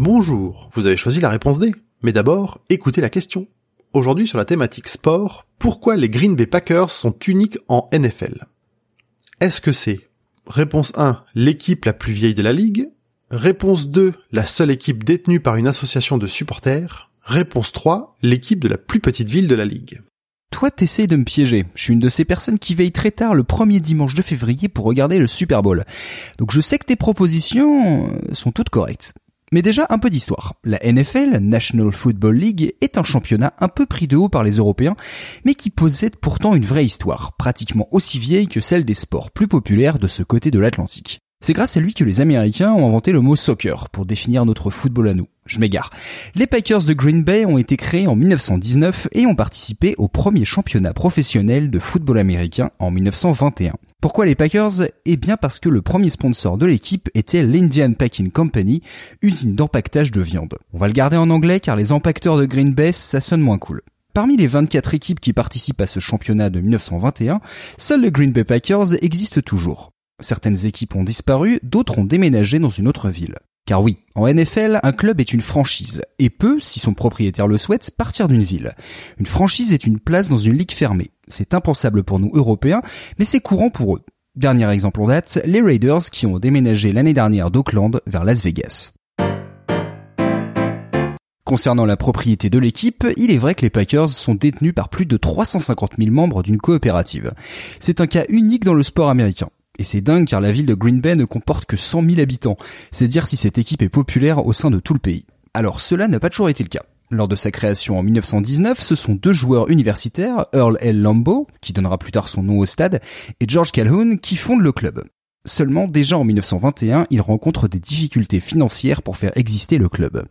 Bonjour, vous avez choisi la réponse D. Mais d'abord, écoutez la question. Aujourd'hui sur la thématique sport, pourquoi les Green Bay Packers sont uniques en NFL Est-ce que c'est Réponse 1, l'équipe la plus vieille de la ligue? Réponse 2, la seule équipe détenue par une association de supporters? Réponse 3, l'équipe de la plus petite ville de la ligue? Toi, t'essayes de me piéger. Je suis une de ces personnes qui veillent très tard le premier dimanche de février pour regarder le Super Bowl. Donc je sais que tes propositions sont toutes correctes. Mais déjà un peu d'histoire. La NFL, National Football League, est un championnat un peu pris de haut par les Européens, mais qui possède pourtant une vraie histoire, pratiquement aussi vieille que celle des sports plus populaires de ce côté de l'Atlantique. C'est grâce à lui que les Américains ont inventé le mot soccer pour définir notre football à nous. Je m'égare. Les Packers de Green Bay ont été créés en 1919 et ont participé au premier championnat professionnel de football américain en 1921. Pourquoi les Packers? Eh bien parce que le premier sponsor de l'équipe était l'Indian Packing Company, usine d'empaquetage de viande. On va le garder en anglais car les empaqueteurs de Green Bay, ça sonne moins cool. Parmi les 24 équipes qui participent à ce championnat de 1921, seuls les Green Bay Packers existent toujours. Certaines équipes ont disparu, d'autres ont déménagé dans une autre ville. Car oui, en NFL, un club est une franchise, et peut, si son propriétaire le souhaite, partir d'une ville. Une franchise est une place dans une ligue fermée. C'est impensable pour nous Européens, mais c'est courant pour eux. Dernier exemple en date, les Raiders qui ont déménagé l'année dernière d'Auckland vers Las Vegas. Concernant la propriété de l'équipe, il est vrai que les Packers sont détenus par plus de 350 000 membres d'une coopérative. C'est un cas unique dans le sport américain. Et c'est dingue car la ville de Green Bay ne comporte que 100 000 habitants. C'est dire si cette équipe est populaire au sein de tout le pays. Alors cela n'a pas toujours été le cas. Lors de sa création en 1919, ce sont deux joueurs universitaires, Earl L. Lambeau, qui donnera plus tard son nom au stade, et George Calhoun, qui fondent le club. Seulement, déjà en 1921, il rencontre des difficultés financières pour faire exister le club.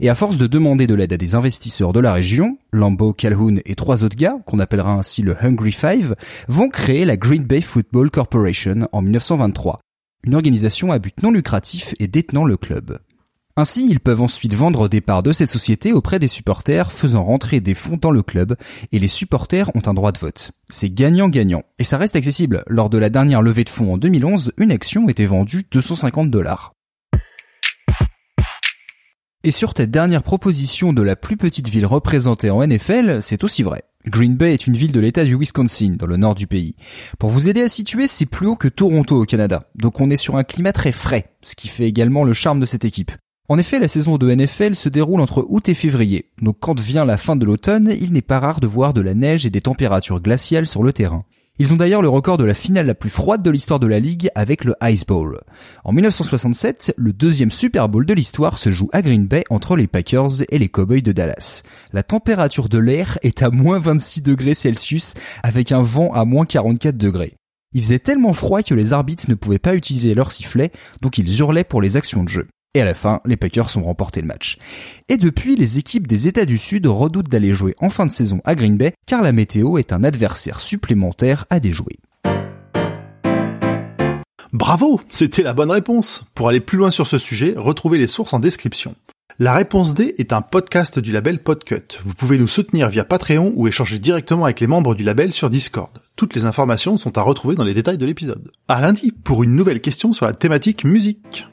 Et à force de demander de l'aide à des investisseurs de la région, Lambeau, Calhoun et trois autres gars, qu'on appellera ainsi le Hungry Five, vont créer la Green Bay Football Corporation en 1923, une organisation à but non lucratif et détenant le club. Ainsi, ils peuvent ensuite vendre des parts de cette société auprès des supporters, faisant rentrer des fonds dans le club, et les supporters ont un droit de vote. C'est gagnant-gagnant. Et ça reste accessible. Lors de la dernière levée de fonds en 2011, une action était vendue 250 dollars. Et sur ta dernière proposition de la plus petite ville représentée en NFL, c'est aussi vrai. Green Bay est une ville de l'état du Wisconsin, dans le nord du pays. Pour vous aider à situer, c'est plus haut que Toronto au Canada, donc on est sur un climat très frais, ce qui fait également le charme de cette équipe. En effet, la saison de NFL se déroule entre août et février, donc quand vient la fin de l'automne, il n'est pas rare de voir de la neige et des températures glaciales sur le terrain. Ils ont d'ailleurs le record de la finale la plus froide de l'histoire de la ligue avec le Ice Bowl. En 1967, le deuxième Super Bowl de l'histoire se joue à Green Bay entre les Packers et les Cowboys de Dallas. La température de l'air est à moins 26 degrés Celsius avec un vent à moins 44 degrés. Il faisait tellement froid que les arbitres ne pouvaient pas utiliser leur sifflet, donc ils hurlaient pour les actions de jeu. Et à la fin, les Packers ont remporté le match. Et depuis, les équipes des États du Sud redoutent d'aller jouer en fin de saison à Green Bay, car la météo est un adversaire supplémentaire à déjouer. Bravo, c'était la bonne réponse. Pour aller plus loin sur ce sujet, retrouvez les sources en description. La réponse D est un podcast du label Podcut. Vous pouvez nous soutenir via Patreon ou échanger directement avec les membres du label sur Discord. Toutes les informations sont à retrouver dans les détails de l'épisode. À lundi pour une nouvelle question sur la thématique musique.